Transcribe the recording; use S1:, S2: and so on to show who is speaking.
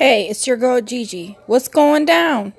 S1: Hey, it's your girl Gigi. What's going down?